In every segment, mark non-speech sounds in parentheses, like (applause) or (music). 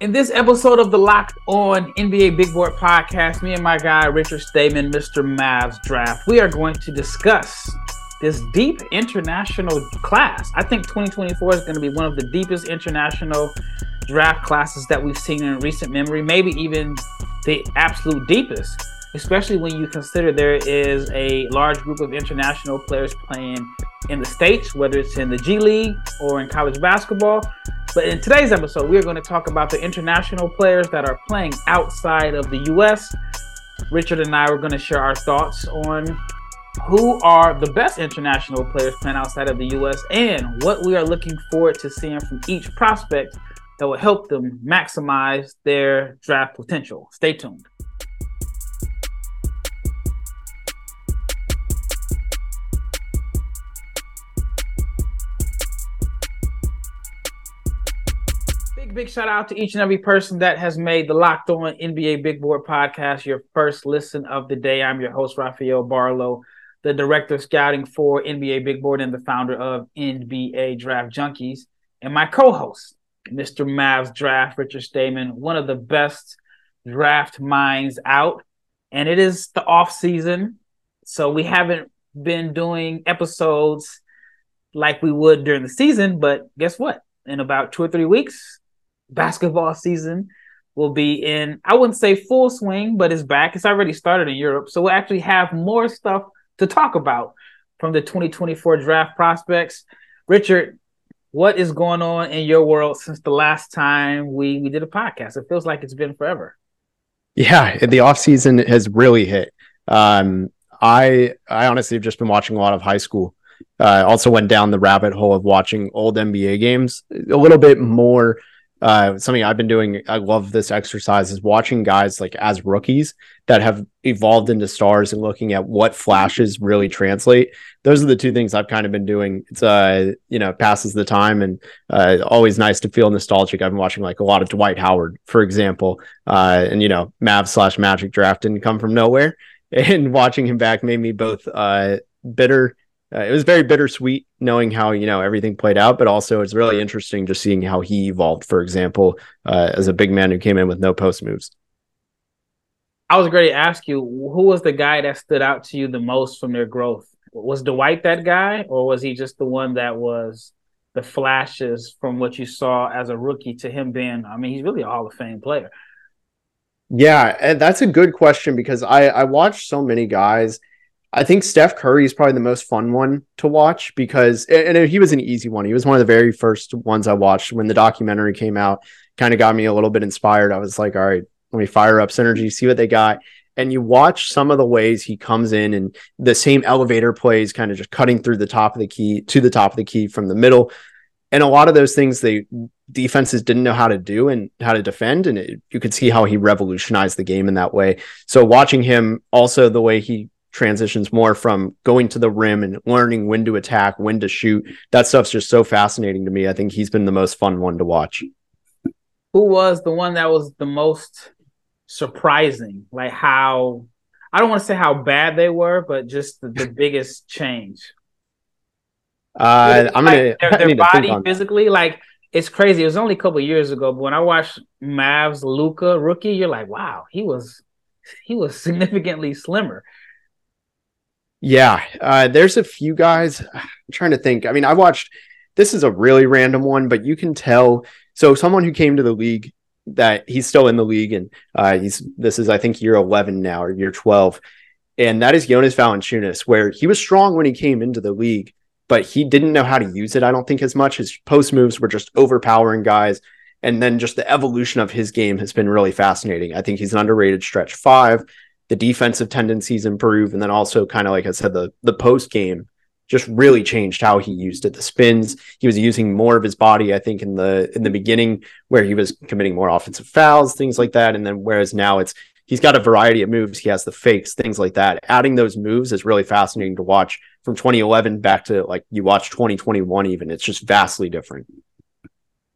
In this episode of the Locked On NBA Big Board podcast, me and my guy Richard Stayman, Mr. Mavs Draft, we are going to discuss this deep international class. I think 2024 is going to be one of the deepest international draft classes that we've seen in recent memory, maybe even the absolute deepest, especially when you consider there is a large group of international players playing in the States, whether it's in the G League or in college basketball. But in today's episode, we're going to talk about the international players that are playing outside of the U.S. Richard and I are going to share our thoughts on who are the best international players playing outside of the U.S. and what we are looking forward to seeing from each prospect that will help them maximize their draft potential. Stay tuned. Big shout out to each and every person that has made the Locked On NBA Big Board podcast your first listen of the day. I'm your host, Rafael Barlowe, the director of scouting for NBA Big Board and the founder of NBA Draft Junkies, and my co host, Mr. Mavs Draft, Richard Stayman, one of the best draft minds out. And it is the off season, so we haven't been doing episodes like we would during the season. But guess what? In about two or three weeks, basketball season will be in, I wouldn't say full swing, but it's back. It's already started in Europe. So we'll actually have more stuff to talk about from the 2024 draft prospects. Richard, what is going on in your world since the last time we, we did a podcast? It feels like it's been forever. Yeah, the off season has really hit. Um, I I honestly have just been watching a lot of high school. Uh, also went down the rabbit hole of watching old NBA games, a little bit more uh, something I've been doing. I love this exercise is watching guys like as rookies that have evolved into stars and looking at what flashes really translate. Those are the two things I've kind of been doing. It's uh, you know, passes the time and uh, always nice to feel nostalgic. I've been watching like a lot of Dwight Howard, for example, uh, and you know, Mav slash Magic draft didn't come from nowhere, (laughs) and watching him back made me both uh bitter uh, it was very bittersweet knowing how you know everything played out, but also it's really interesting just seeing how he evolved. For example, uh, as a big man who came in with no post moves. I was going to ask you who was the guy that stood out to you the most from their growth. Was Dwight that guy, or was he just the one that was the flashes from what you saw as a rookie to him being? I mean, he's really a Hall of Fame player. Yeah, and that's a good question because I I watched so many guys I think Steph Curry is probably the most fun one to watch because, and he was an easy one. He was one of the very first ones I watched when the documentary came out. Kind of got me a little bit inspired. I was like, all right, let me fire up Synergy, see what they got. And you watch some of the ways he comes in and the same elevator plays, kind of just cutting through the top of the key to the top of the key from the middle. And a lot of those things they defenses didn't know how to do and how to defend. And it, you could see how he revolutionized the game in that way. So watching him also the way he transitions more from going to the rim and learning when to attack, when to shoot. That stuff's just so fascinating to me. I think he's been the most fun one to watch. Who was the one that was the most surprising? Like how I don't want to say how bad they were, but just the, the biggest change. Uh, I'm gonna like their, their body physically, like it's crazy. It was only a couple years ago, but when I watched Mavs Luka rookie, you're like, wow, he was he was (laughs) significantly slimmer. Yeah, uh, there's a few guys. (sighs) I'm trying to think. I mean, I watched. This is a really random one, but you can tell. So, someone who came to the league that he's still in the league, and uh, he's this is I think year 11 now or year 12, and that is Jonas Valanciunas, where he was strong when he came into the league, but he didn't know how to use it. I don't think as much. His post moves were just overpowering guys. And then just the evolution of his game has been really fascinating. I think he's an underrated stretch five the defensive tendencies improve, and then also kind of like I said, the the post game just really changed how he used it. The spins, he was using more of his body, I think, in the in the beginning where he was committing more offensive fouls, things like that. And then whereas now it's he's got a variety of moves. He has the fakes, things like that. Adding those moves is really fascinating to watch from 2011 back to like you watch 2021 even. It's just vastly different.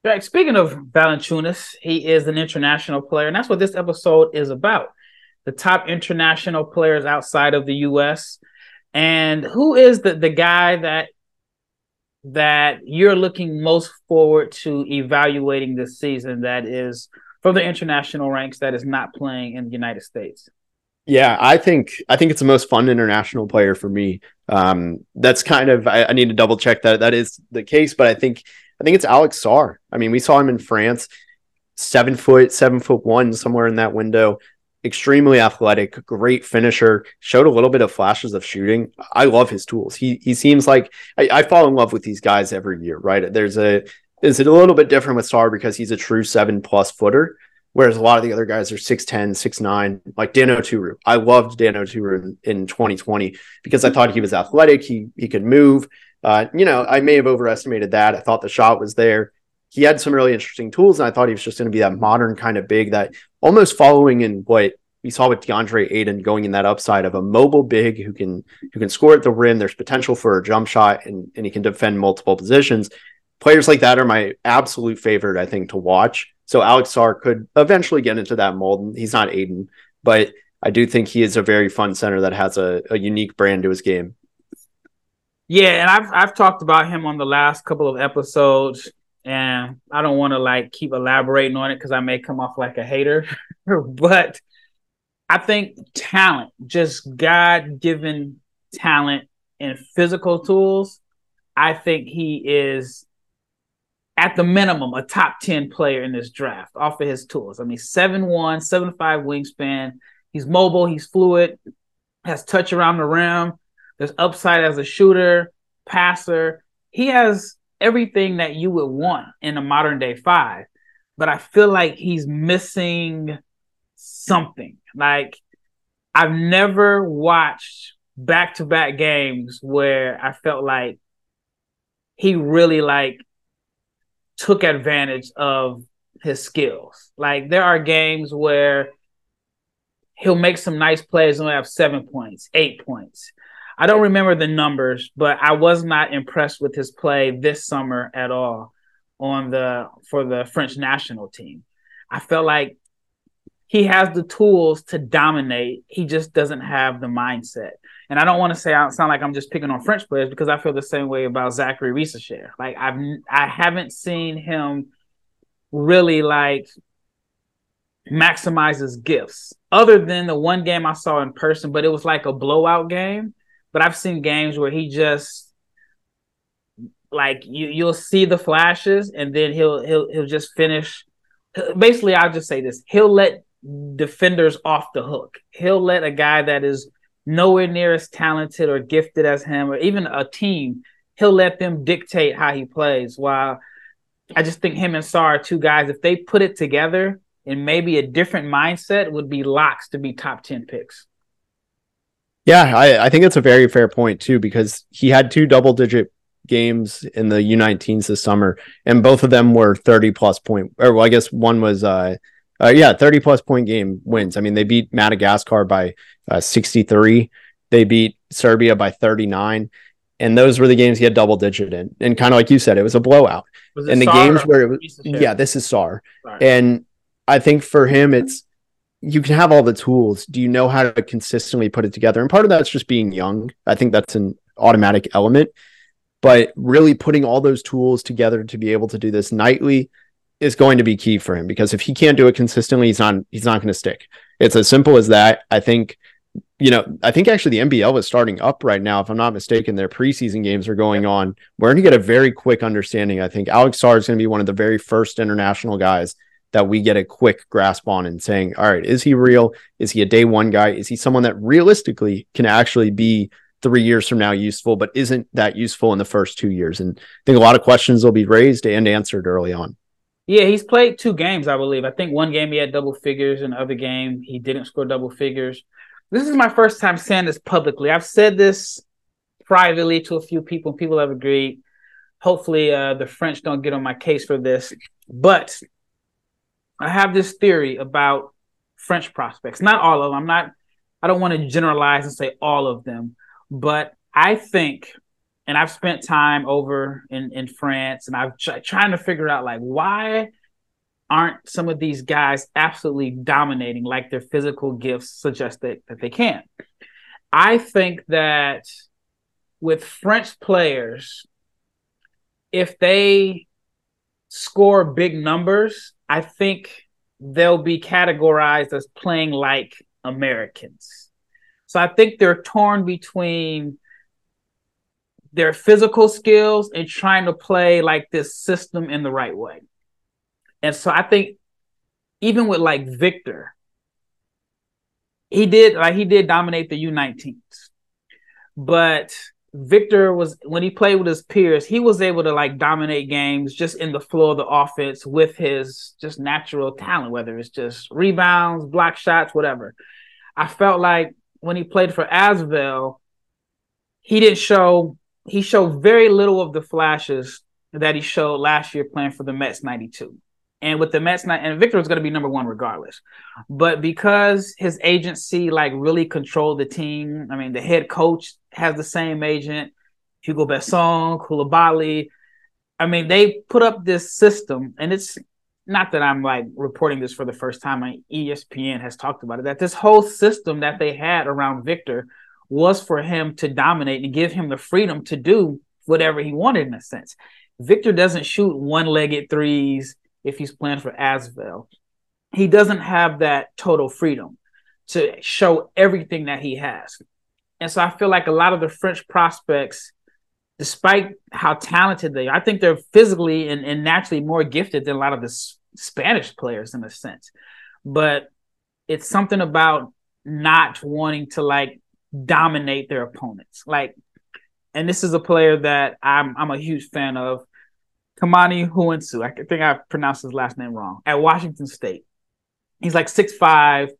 Right. Speaking of Valanciunas, he is an international player, and that's what this episode is about the top international players outside of the US. And who is the, the guy that that you're looking most forward to evaluating this season that is from the international ranks that is not playing in the United States? Yeah, I think I think it's the most fun international player for me. Um, that's kind of I, I, need to double check that that is the case, but I think I think it's Alex Sarr. I mean, we saw him in France, seven foot, seven foot one, somewhere in that window. Extremely athletic, great finisher. Showed a little bit of flashes of shooting. I love his tools. He he seems like I, I fall in love with these guys every year. Right? There's a is it a little bit different with Sarr because he's a true seven plus footer Whereas a lot of the other guys are 6'10, 6'9, like Dan Oturu. I loved Dan Oturu in, in 2020 because I thought he was athletic. He he could move. Uh, you know, I may have overestimated that. I thought the shot was there. He had some really interesting tools, and I thought he was just going to be that modern kind of big that almost following in what we saw with DeAndre Ayton going in that upside of a mobile big who can who can score at the rim. There's potential for a jump shot and, and he can defend multiple positions. Players like that are my absolute favorite, I think, to watch. So Alex Sarr could eventually get into that mold. He's not Ayton, but I do think he is a very fun center that has a, a unique brand to his game. Yeah, and I've I've talked about him on the last couple of episodes, and I don't want to like keep elaborating on it because I may come off like a hater, (laughs) but I think talent, just God given talent and physical tools, I think he is at the minimum, a top 10 player in this draft off of his tools. I mean, 7'1, 7'5 wingspan. He's mobile, he's fluid, has touch around the rim. There's upside as a shooter, passer. He has everything that you would want in a modern day five. But I feel like he's missing something. Like, I've never watched back to back games where I felt like he really like took advantage of his skills. Like there are games where he'll make some nice plays and he'll have seven points, eight points. I don't remember the numbers, but I was not impressed with his play this summer at all on the for the French national team. I felt like he has the tools to dominate. He just doesn't have the mindset. And I don't want to say I sound like I'm just picking on French players because I feel the same way about Zaccharie Risacher. Like I've I haven't seen him really like maximize his gifts other than the one game I saw in person, but it was like a blowout game. But I've seen games where he just like you you'll see the flashes and then he'll he'll he'll just finish basically I'll just say this. He'll let defenders off the hook. He'll let a guy that is nowhere near as talented or gifted as him, or even a team, he'll let them dictate how he plays. While I just think him and Sarr are two guys, if they put it together and maybe a different mindset, would be locks to be top 10 picks. Yeah, I, I think it's a very fair point too, because he had two double digit games in the U19s this summer, and both of them were 30 plus point, or well, I guess one was uh uh, yeah, 30 plus point game wins. I mean, they beat Madagascar by uh, 63. They beat Serbia by 39. And those were the games he had double digit in. And kind of like you said, it was a blowout. Was and the games where it was, yeah, this is Sarr. And I think for him, it's, you can have all the tools. Do you know how to consistently put it together? And part of that's just being young. I think that's an automatic element. But really putting all those tools together to be able to do this nightly, is going to be key for him because if he can't do it consistently, he's not he's not going to stick. It's as simple as that. I think you know, I think actually the NBL is starting up right now. If I'm not mistaken, their preseason games are going on. We're going to get a very quick understanding. I think Alex Sarr is going to be one of the very first international guys that we get a quick grasp on and saying, all right, is he real? Is he a day one guy? Is he someone that realistically can actually be three years from now useful, but isn't that useful in the first two years? And I think a lot of questions will be raised and answered early on. Yeah, he's played two games, I believe. I think one game he had double figures, and the other game he didn't score double figures. This is my first time saying this publicly. I've said this privately to a few people, and people have agreed. Hopefully, uh, the French don't get on my case for this, but I have this theory about French prospects. Not all of them. I'm not. I don't want to generalize and say all of them, but I think and I've spent time over in in France, and I've tr- trying to figure out like why aren't some of these guys absolutely dominating like their physical gifts suggest that, that they can. I think that with French players, if they score big numbers, I think they'll be categorized as playing like Americans. So I think they're torn between their physical skills and trying to play like this system in the right way. And so I think even with like Victor, he did like he did dominate the U19s. But Victor was when he played with his peers, he was able to like dominate games just in the flow of the offense with his just natural talent, whether it's just rebounds, block shots, whatever. I felt like when he played for Asvel, he didn't show he showed very little of the flashes that he showed last year playing for the Mets 92. And with the Mets, and Victor was going to be number one regardless. But because his agency like really controlled the team, I mean, the head coach has the same agent, Hugo Besson, Coulibaly. I mean, they put up this system, and it's not that I'm like reporting this for the first time. I, ESPN has talked about it that this whole system that they had around Victor was for him to dominate and give him the freedom to do whatever he wanted in a sense. Victor doesn't shoot one-legged threes if he's playing for Asvel. He doesn't have that total freedom to show everything that he has. And so I feel like a lot of the French prospects, despite how talented they are, I think they're physically and, and naturally more gifted than a lot of the S- Spanish players in a sense. But it's something about not wanting to like dominate their opponents. Like, and this is a player that I'm I'm a huge fan of. Kymany Houinsou. I think I pronounced his last name wrong. At Washington State. He's like six five,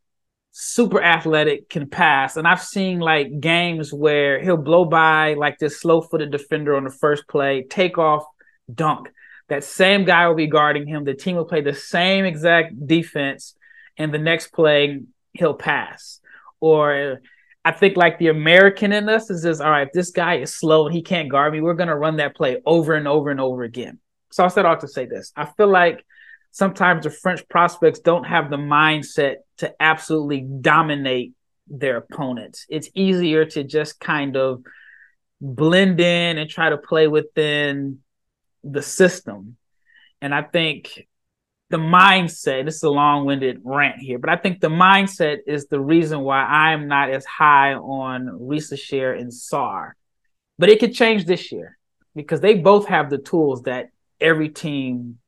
super athletic, can pass. And I've seen like games where he'll blow by like this slow-footed defender on the first play, take off, dunk. That same guy will be guarding him. The team will play the same exact defense, and the next play he'll pass. Or I think like the American in us is just all right. If this guy is slow and he can't guard me, we're gonna run that play over and over and over again. So I set all to say this. I feel like sometimes the French prospects don't have the mindset to absolutely dominate their opponents. It's easier to just kind of blend in and try to play within the system. And I think the mindset, this is a long winded rant here, but I think the mindset is the reason why I'm not as high on Risacher and Sarr. But it could change this year because they both have the tools that every team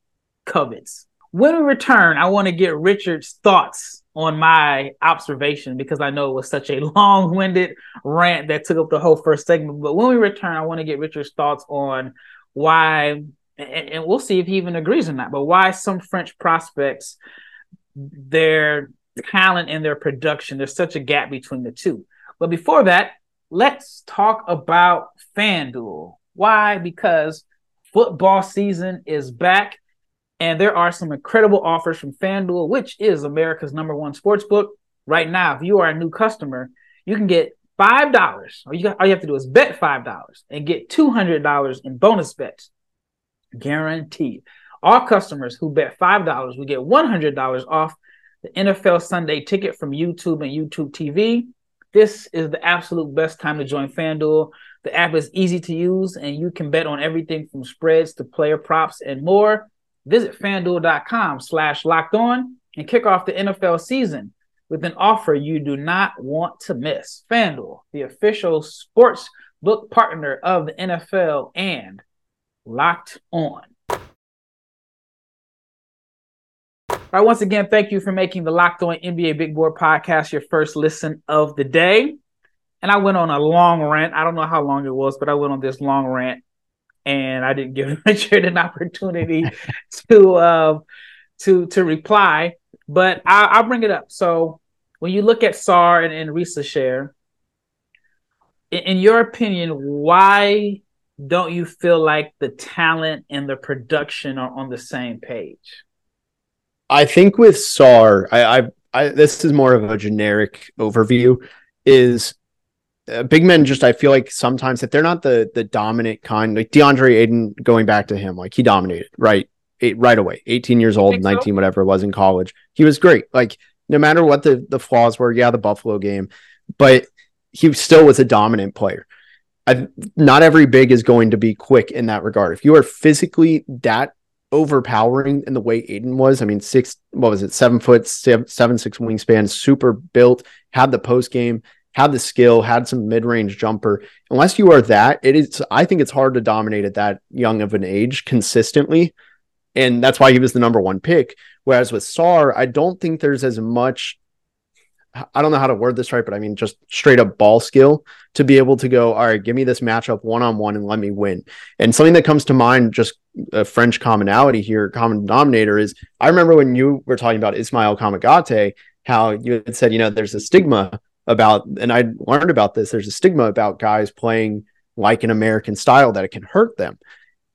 covets. When we return, I want to get Richard's thoughts on my observation because I know it was such a (laughs) long winded rant that took up the whole first segment. But when we return, I want to get Richard's thoughts on why, and, we'll see if he even agrees on that, but why some French prospects, their talent and their production, there's such a gap between the two. But before that, let's talk about FanDuel. Why? Because Football season is back, and there are some incredible offers from FanDuel, which is America's number one sports book. Right now, if you are a new customer, you can get five dollars. All you have to do is bet five dollars and get two hundred dollars in bonus bets, guaranteed. All customers who bet five dollars will get one hundred dollars off the NFL Sunday ticket from YouTube and YouTube TV. This is the absolute best time to join FanDuel. The app is easy to use and you can bet on everything from spreads to player props and more. Visit fanduel.com slash locked on and kick off the NFL season with an offer you do not want to miss. FanDuel, the official sports book partner of the NFL and locked on. All right, once again, thank you for making the Locked On NBA Big Board podcast your first listen of the day and I went on a long rant. I don't know how long it was, but I went on this long rant, and I didn't give (laughs) Richard an opportunity to uh, to to reply. But I, will bring it up. So when you look at Sarr and, and share, in, in your opinion, why don't you feel like the talent and the production are on the same page? I think with Sarr, I, I, I this is more of a generic overview. Is uh, big men just I feel like sometimes if they're not the the dominant kind, like DeAndre Ayton going back to him, like he dominated right eight, right away, 18 years old, 19 so? whatever it was in college. He was great. Like no matter what the the flaws were, yeah, the Buffalo game, but he still was a dominant player. i not every big is going to be quick in that regard. If you are physically that overpowering in the way Ayton was. I mean, six, what was it, seven foot, seven, seven six wingspan, super built, had the post game, had the skill, had some mid range jumper. Unless you are that, it is, I think it's hard to dominate at that young of an age consistently. And that's why he was the number one pick. Whereas with Sarr, I don't think there's as much I don't know how to word this right, but I mean just straight up ball skill to be able to go, all right, give me this matchup one on one and let me win. And something that comes to mind, just a French commonality here, common denominator is I remember when you were talking about Ismail Kamagate, how you had said, you know, there's a stigma about, and I learned about this, there's a stigma about guys playing like an American style that it can hurt them.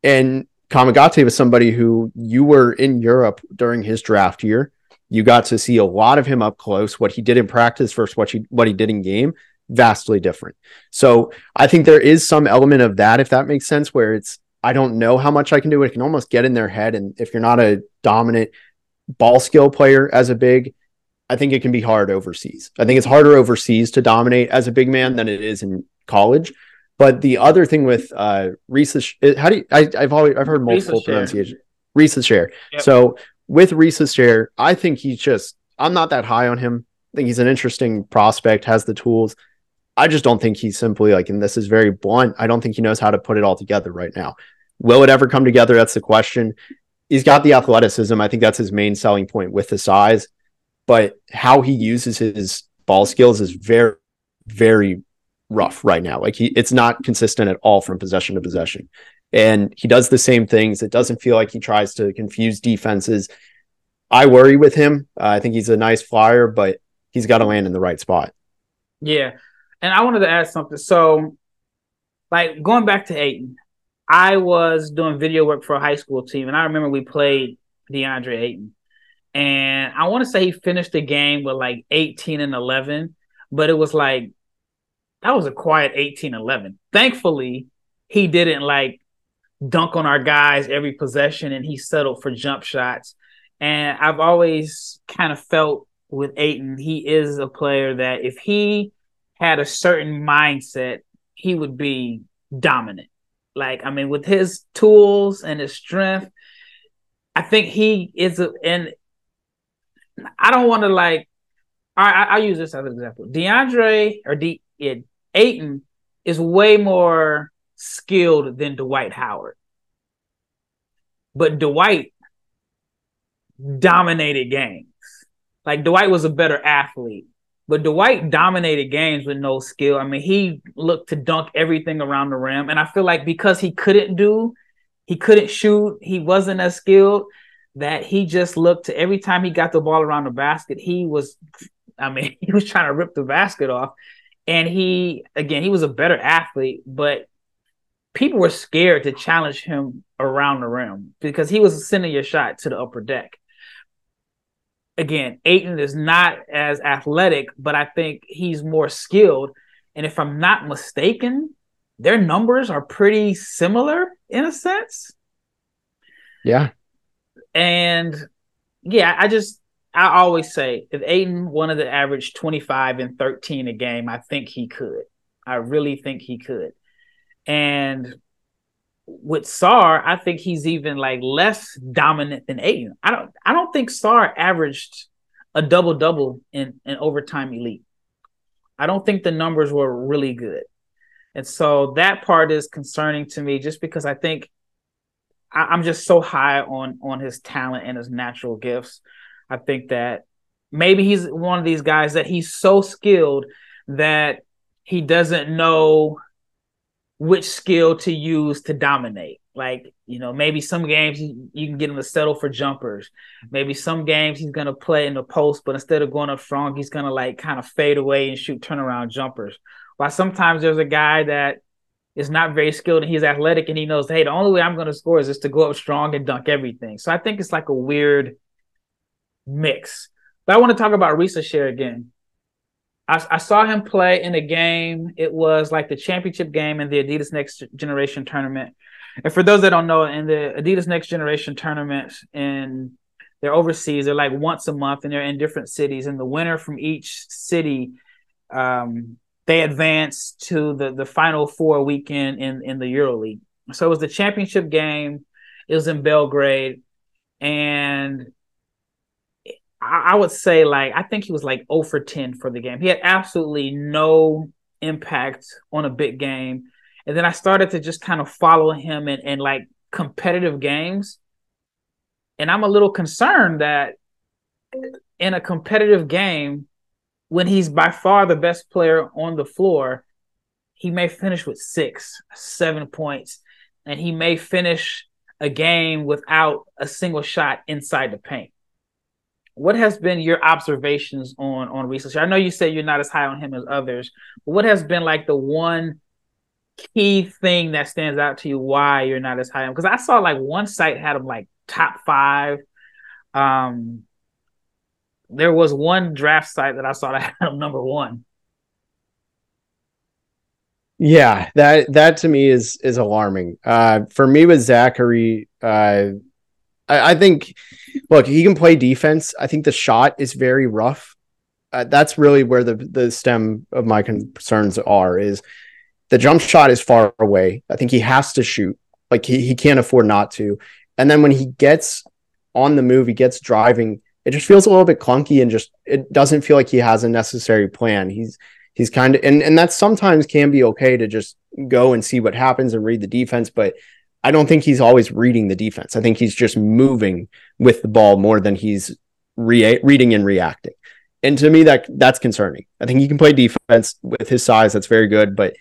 And Kamagate was somebody who you were in Europe during his draft year you got to see a lot of him up close. What he did in practice versus what he what he did in game, vastly different. So I think there is some element of that, if that makes sense, where it's I don't know how much I can do. It can almost get in their head, and if you're not a dominant ball skill player as a big, I think it can be hard overseas. I think it's harder overseas to dominate as a big man than it is in college. But the other thing with uh Reese's, how do you, I, have always I've heard multiple pronunciations. Risacher. Yep. So with Risacher, I think he's just I'm not that high on him. I think he's an interesting prospect, has the tools. I just don't think he's simply like, and this is very blunt. I don't think he knows how to put it all together right now. Will it ever come together? That's the question. He's got the athleticism. I think that's his main selling point with the size, but how he uses his ball skills is very, very rough right now. Like he, it's not consistent at all from possession to possession and he does the same things. It doesn't feel like he tries to confuse defenses. I worry with him. Uh, I think he's a nice flyer, but he's got to land in the right spot. Yeah. And I wanted to add something. So, like going back to Ayton, I was doing video work for a high school team, and I remember we played DeAndre Ayton. And I want to say he finished the game with like 18 and 11, but it was like that was a quiet 18 11. Thankfully, he didn't like dunk on our guys every possession and he settled for jump shots. And I've always kind of felt with Ayton, he is a player that if he had a certain mindset, he would be dominant. Like, I mean, with his tools and his strength, I think he is a, and I don't want to like, I, I, use this as an example. DeAndre or D, yeah, Ayton is way more skilled than Dwight Howard. But Dwight dominated games. Like Dwight was a better athlete, but Dwight dominated games with no skill. I mean, he looked to dunk everything around the rim. And I feel like because he couldn't do, he couldn't shoot, he wasn't as skilled that he just looked to every time he got the ball around the basket, he was, I mean, (laughs) he was trying to rip the basket off. And he, again, he was a better athlete, but people were scared to challenge him around the rim because he was sending your shot to the upper deck. Again, Ayton is not as athletic, but I think he's more skilled. And if I'm not mistaken, their numbers are pretty similar in a sense. Yeah. And yeah, I just I always say if Ayton wanted to average 25 and 13 a game, I think he could. I really think he could. And with Sarr, I think he's even like less dominant than Ayton. I don't I don't think Sarr averaged a double double in an overtime elite. I don't think the numbers were really good. And so that part is concerning to me just because I think I, am just so high on on his talent and his natural gifts. I think that maybe he's one of these guys that he's so skilled that he doesn't know which skill to use to dominate. Like, you know, maybe some games you, can get him to settle for jumpers. Maybe some games he's gonna play in the post, but instead of going up strong, he's gonna like kind of fade away and shoot turnaround jumpers. While sometimes there's a guy that is not very skilled and he's athletic and he knows, hey, the only way I'm gonna score is just to go up strong and dunk everything. So I think it's like a weird mix. But I want to talk about Risacher again. I, I, saw him play in a game. It was like the championship game in the Adidas Next Generation tournament. And for those that don't know, in the Adidas Next Generation tournament, and they're overseas, they're like once a month, and they're in different cities. And the winner from each city, um, they advanced to the the final four weekend in in the EuroLeague. So it was the championship game. It was in Belgrade. and I, I would say like I think he was like 0 for 10 for the game. He had absolutely no impact on a big game. And then I started to just kind of follow him in, in like competitive games. And I'm a little concerned that in a competitive game, when he's by far the best player on the floor, he may finish with six, seven points, and he may finish a game without a single shot inside the paint. What has been your observations on on Risacher? I know you say you're not as high on him as others, but what has been like the one key thing that stands out to you why you're not as high on? Because I saw like one site had him like top five. Um, there was one draft site that I saw that (laughs) had him number one. Yeah, that that to me is is alarming. Uh, for me with Zaccharie, uh, I, I, think, look, he can play defense. I think the shot is very rough. Uh, that's really where the the stem of my concerns are. Is the jump shot is far away. I think he has to shoot. Like he he can't afford not to. And then when he gets on the move, he gets driving. It just feels a little bit clunky and just it doesn't feel like he has a necessary plan. He's he's kind of and and that sometimes can be okay to just go and see what happens and read the defense, but I don't think he's always reading the defense. I think he's just moving with the ball more than he's re- reading and reacting. And to me, that that's concerning. I think he can play defense with his size. That's very good, but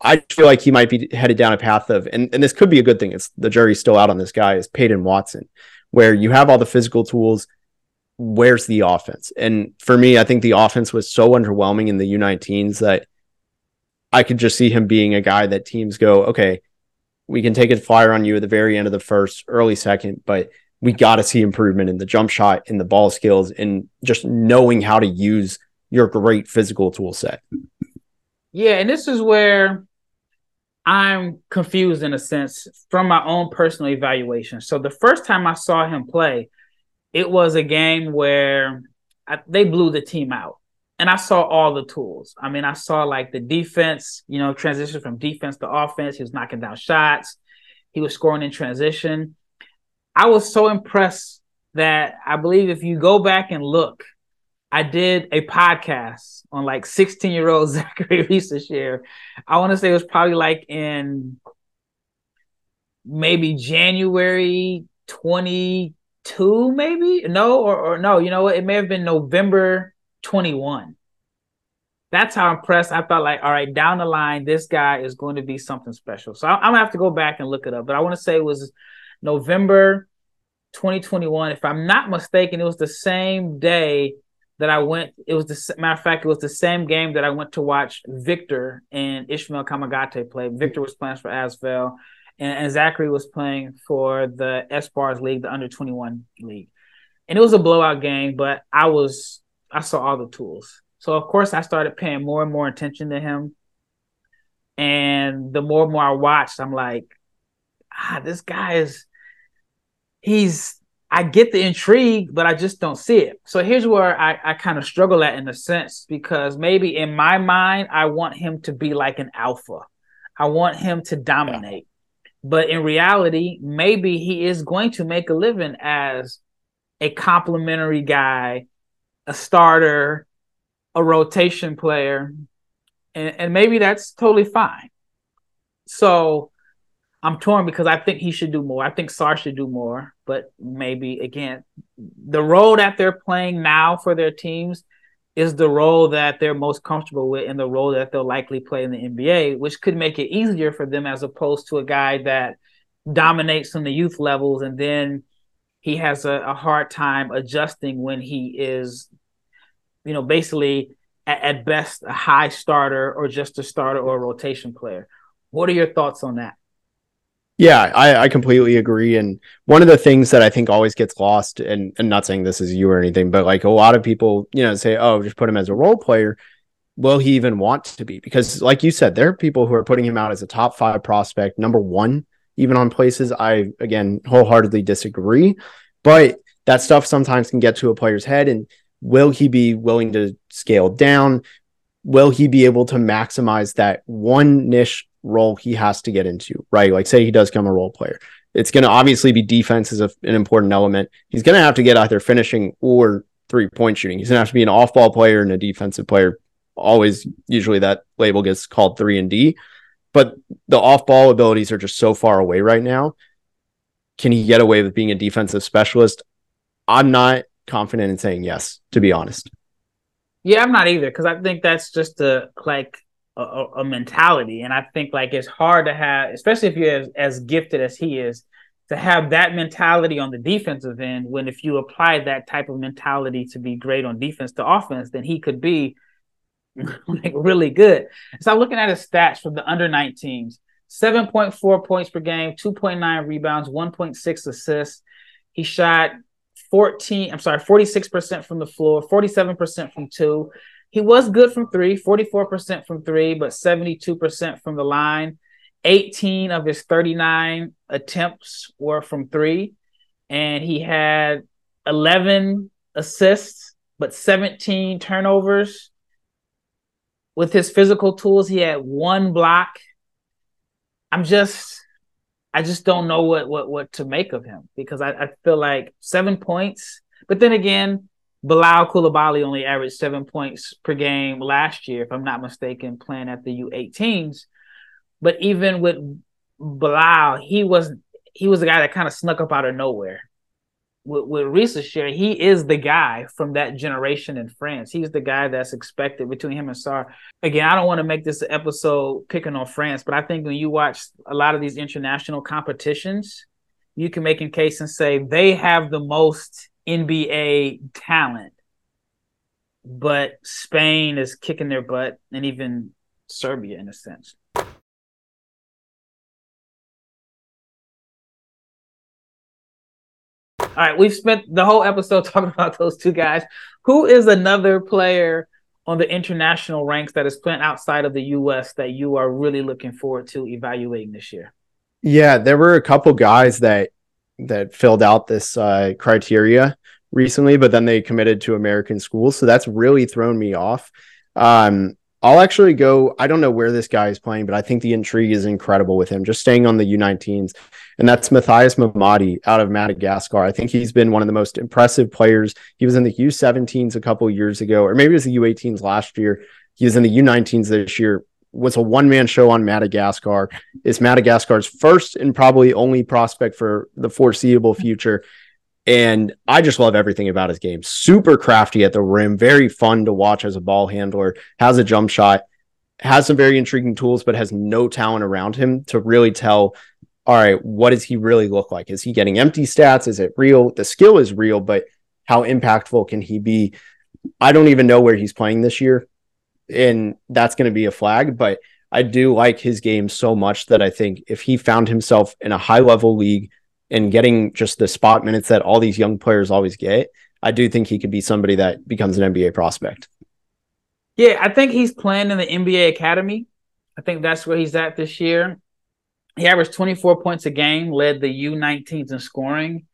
I feel like he might be headed down a path of, and, and this could be a good thing. It's the jury's still out on this guy. Is Peyton Watson, where you have all the physical tools, where's the offense? And for me, I think the offense was so underwhelming in the U19s that I could just see him being a guy that teams go, okay, we can take a flyer on you at the very end of the first, early second, but we got to see improvement in the jump shot, in the ball skills, and just knowing how to use your great physical tool set. Yeah, and this is where I'm confused in a sense from my own personal evaluation. So the first time I saw him play, it was a game where I, they blew the team out. And I saw all the tools. I mean, I saw like the defense, you know, transition from defense to offense. He was knocking down shots. He was scoring in transition. I was so impressed that I believe if you go back and look, I did a podcast on like 16 year old (laughs) Zaccharie Risacher. I want to say it was probably like in maybe January 22, maybe no, or, or no, you know what? It may have been November 21. That's how impressed I felt like, all right, down the line, this guy is going to be something special. So I'm gonna have to go back and look it up, but I want to say it was November 2021. If I'm not mistaken, it was the same day that I went. It was the matter of fact, it was the same game that I went to watch Victor and Ishmael Kamagate play. Victor was playing for Asvel, and, and Zaccharie was playing for the Espoirs League, the under 21 league. And it was a blowout game, but I was I saw all the tools. So of course I started paying more and more attention to him. And the more and more I watched, I'm like, ah, this guy is he's I get the intrigue, but I just don't see it. So here's where I, I kind of struggle at in a sense, because maybe in my mind, I want him to be like an alpha. I want him to dominate. But in reality, maybe he is going to make a living as a complimentary guy, a starter, a rotation player, and, and maybe that's totally fine. So I'm torn because I think he should do more. I think Sarr should do more, but maybe again, the role that they're playing now for their teams is the role that they're most comfortable with and the role that they'll likely play in the NBA, which could make it easier for them as opposed to a guy that dominates on the youth levels and then he has a, a hard time adjusting when he is, you know, basically at, at best a high starter or just a starter or a rotation player. What are your thoughts on that? Yeah, I, I completely agree. And one of the things that I think always gets lost, and, and not saying this is you or anything, but like a lot of people, you know, say, oh, just put him as a role player. Will he even want to be? Because, like you said, there are people who are putting him out as a top five prospect, number one, even on places. I, again, wholeheartedly disagree. But that stuff sometimes can get to a player's head. And will he be willing to scale down? Will he be able to maximize that one niche role he has to get into, right? Like, say he does become a role player. It's going to obviously be defense is a, an important element. He's going to have to get either finishing or three point shooting. He's going to have to be an off ball player and a defensive player. Always, usually that label gets called three and D, but the off ball abilities are just so far away right now. Can he get away with being a defensive specialist? I'm not confident in saying yes, to be honest. Yeah, I'm not either because I think that's just a like a, a, mentality, and I think like it's hard to have, especially if you're as, as gifted as he is, to have that mentality on the defensive end. When if you apply that type of mentality to be great on defense to offense, then he could be (laughs) like really good. So I'm looking at his stats from the under 19s: 7.4 points per game, 2.9 rebounds, 1.6 assists. He shot 14, I'm sorry, 46% from the floor, 47% from two. He was good from three, 44% from three, but 72% from the line. 18 of his 39 attempts were from three, and he had 11 assists, but 17 turnovers. With his physical tools, he had one block. I'm just I just don't know what what what to make of him because I, I feel like seven points, but then again, Bilal Coulibaly only averaged seven points per game last year, if I'm not mistaken, playing at the U18s. But even with Bilal, he was he was a guy that kind of snuck up out of nowhere with, with Risacher, he is the guy from that generation in France. He's the guy that's expected between him and Sarr. Again, I don't want to make this episode picking on France, but I think when you watch a lot of these international competitions, you can make a case and say they have the most NBA talent, but Spain is kicking their butt, and even Serbia in a sense. All right, we've spent the whole episode (laughs) talking about those two guys. Who is another player on the international ranks that is playing outside of the US that you are really looking forward to evaluating this year? Yeah, there were a couple guys that that filled out this uh, criteria recently, but then they committed to American schools, so that's really thrown me off. Um, I'll actually go. I don't know where this guy is playing, but I think the intrigue is incredible with him. Just staying on the U19s and that's Mathias Mamadi out of Madagascar. I think he's been one of the most impressive players. He was in the U17s a couple years ago, or maybe it was the U18s last year. He was in the U19s this year. Was a one man show on Madagascar. It's Madagascar's first and probably only prospect for the foreseeable future. And I just love everything about his game. Super crafty at the rim, very fun to watch as a ball handler, has a jump shot, has some very intriguing tools, but has no talent around him to really tell all right, what does he really look like? Is he getting empty stats? Is it real? The skill is real, but how impactful can he be? I don't even know where he's playing this year. And that's going to be a flag, but I do like his game so much that I think if he found himself in a high level league and getting just the spot minutes that all these young players always get, I do think he could be somebody that becomes an NBA prospect. Yeah, I think he's playing in the NBA Academy. I think that's where he's at this year. He averaged 24 points a game, led the U19s in scoring.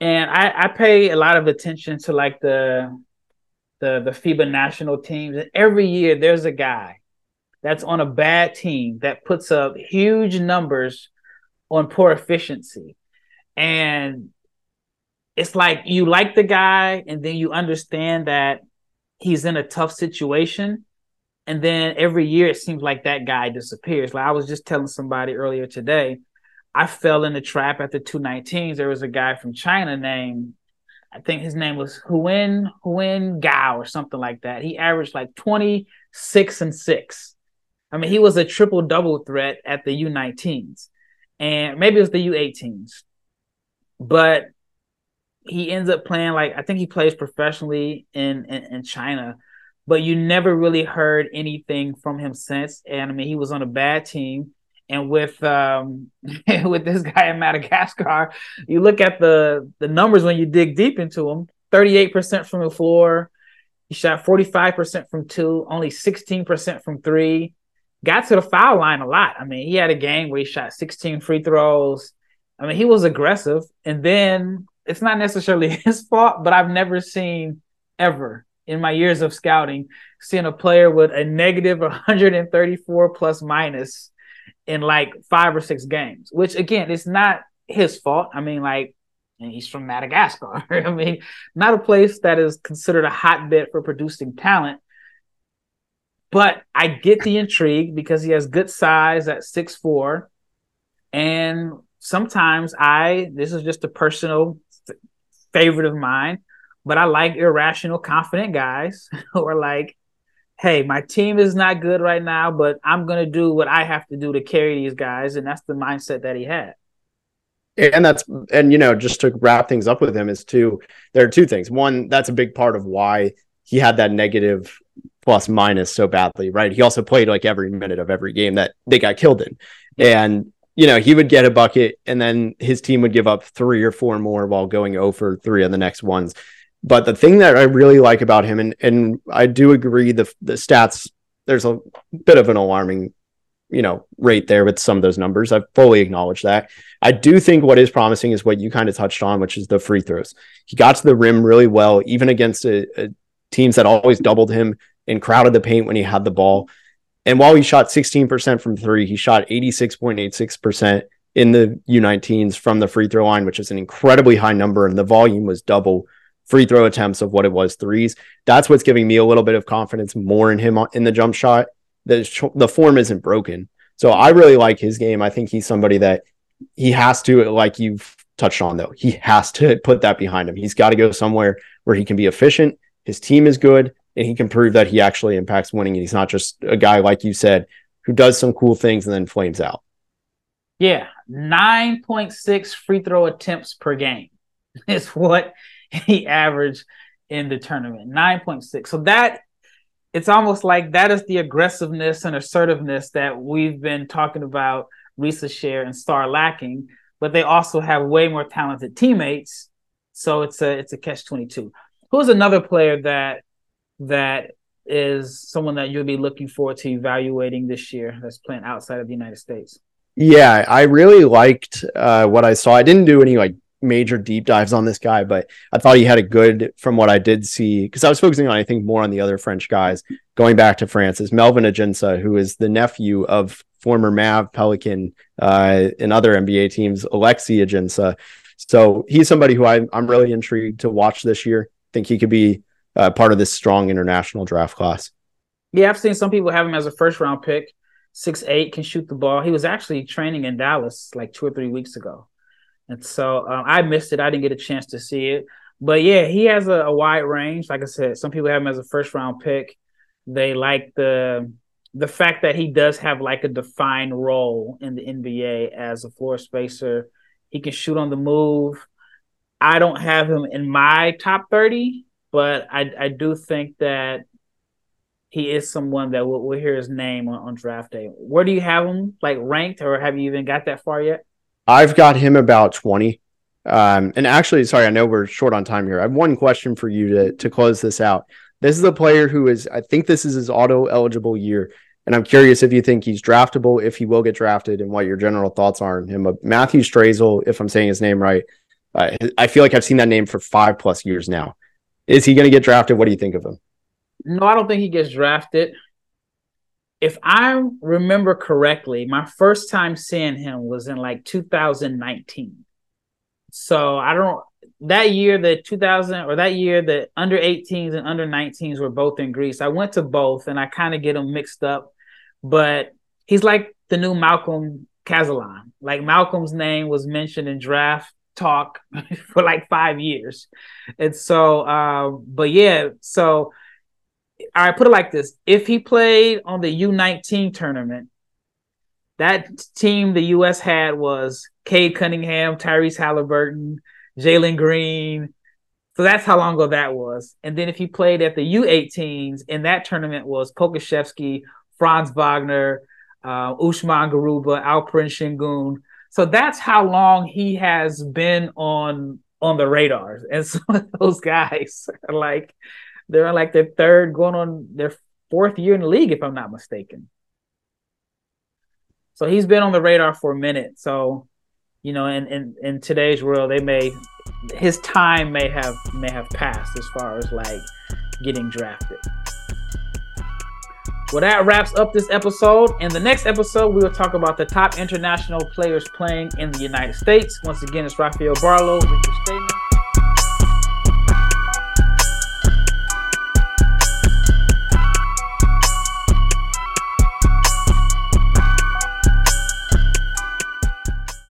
And I, I pay a lot of attention to like the the the FIBA national teams. And every year there's a guy that's on a bad team that puts up huge numbers on poor efficiency. And it's like you like the guy and then you understand that he's in a tough situation and then every year it seems like that guy disappears. Like I was just telling somebody earlier today, I fell in the trap at the U19s. There was a guy from China named, I think his name was Huin Huin Gao or something like that. He averaged like 26 and 6. I mean, he was a triple double threat at the U19s. And maybe it was the U18s. But he ends up playing like I think he plays professionally in, in, in China but you never really heard anything from him since. And I mean, he was on a bad team. And with um (laughs) with this guy in Madagascar, you look at the the numbers when you dig deep into him. 38% from the floor. He shot 45% from two, only 16% from three. Got to the foul line a lot. I mean, he had a game where he shot 16 free throws. I mean, he was aggressive. And then it's not necessarily (laughs) his fault, but I've never seen ever in my years of scouting, seeing a player with a negative 134 plus minus in like five or six games, which again, it's not his fault. I mean, like, and he's from Madagascar. (laughs) I mean, not a place that is considered a hotbed for producing talent. But I get the intrigue because he has good size at six four, and sometimes I this is just a personal favorite of mine, but I like irrational, confident guys (laughs) who are like, "Hey, my team is not good right now, but I'm gonna do what I have to do to carry these guys," and that's the mindset that he had. And that's and you know just to wrap things up with him is two there are two things. One that's a big part of why he had that negative plus minus so badly right? He also played like every minute of every game that they got killed in. And you know he would get a bucket and then his team would give up three or four more while going oh over three of the next ones but the thing that i really like about him and and i do agree the the stats there's a bit of an alarming you know rate there with some of those numbers i fully acknowledge that I do think what is promising is what you kind of touched on, which is the free throws. He got to the rim really well, even against a, a teams that always doubled him and crowded the paint when he had the ball. And while he shot 16% from three, he shot 86.86% in the U19s from the free throw line, which is an incredibly high number. And the volume was double free throw attempts of what it was threes. That's what's giving me a little bit of confidence more in him in the jump shot. The, the form isn't broken. So I really like his game. I think he's somebody that he has to, like you've touched on, though, he has to put that behind him. He's got to go somewhere where he can be efficient. His team is good, and he can prove that he actually impacts winning. And he's not just a guy, like you said, who does some cool things and then flames out. Yeah, 9.6 free throw attempts per game (laughs) is what (laughs) he averaged in the tournament. 9.6. So that it's almost like that is the aggressiveness and assertiveness that we've been talking about Risacher and Sarr lacking, but they also have way more talented teammates. So it's a it's a catch twenty two. Who's another player that that is someone that you'll be looking forward to evaluating this year that's playing outside of the United States? Yeah, I really liked uh, what I saw. I didn't do any like major deep dives on this guy, but I thought he had a good from what I did see because I was focusing on I think more on the other French guys going back to France is Melvin Ajinça, who is the nephew of former Mav Pelican uh, and other NBA teams, Alexis Ajinça. So he's somebody who I, I'm really intrigued to watch this year. think he could be uh, part of this strong international draft class. Yeah, I've seen some people have him as a first round pick. Six eight can shoot the ball. He was actually training in Dallas like two or three weeks ago. And so um, I missed it. I didn't get a chance to see it. But yeah, he has a, a, wide range. Like I said, some people have him as a first round pick. They like the the fact that he does have like a defined role in the NBA as a floor spacer. He can shoot on the move. I don't have him in my top 30, but I, I do think that he is someone that will, will hear his name on, on draft day. Where do you have him like ranked, or have you even got that far yet? I've got him about 20. Um, and actually, sorry, I know we're short on time here. I have one question for you to, to close this out. This is a player who is, I think this is his auto eligible year. And I'm curious if you think he's draftable, if he will get drafted, and what your general thoughts are on him. But Matthew Strazel, if I'm saying his name right, uh, I feel like I've seen that name for five plus years now. Is he going to get drafted? What do you think of him? No, I don't think he gets drafted if I remember correctly, my first time seeing him was in like 2019. So I don't that year the 2000 or that year the under 18s and under 19s were both in Greece. I went to both and I kind of get them mixed up, but he's like the new Malcolm Cazalon. Like Malcolm's name was mentioned in draft talk (laughs) for like 5 years. And so uh, but yeah, so I put it like this: if he played on the U19 tournament, that team the U.S. had was Cade Cunningham, Tyrese Halliburton, Jalen Green. So that's how long ago that was. And then if he played at the U18s, in that tournament was Pokusevski, Franz Wagner, uh, Usman Garuba, Alperen Sengun. So that's how long he has been on on the radars. And some of (laughs) those guys are (laughs) like they're in like their third, going on their fourth year in the league, if I'm not mistaken. So he's been on the radar for a minute. So, you know, in, in, in today's world, they may his time may have may have passed as far as like getting drafted. Well, that wraps up this episode. In the next episode, we will talk about the top international players playing in the United States. Once again, it's Rafael Barlowe Stayman.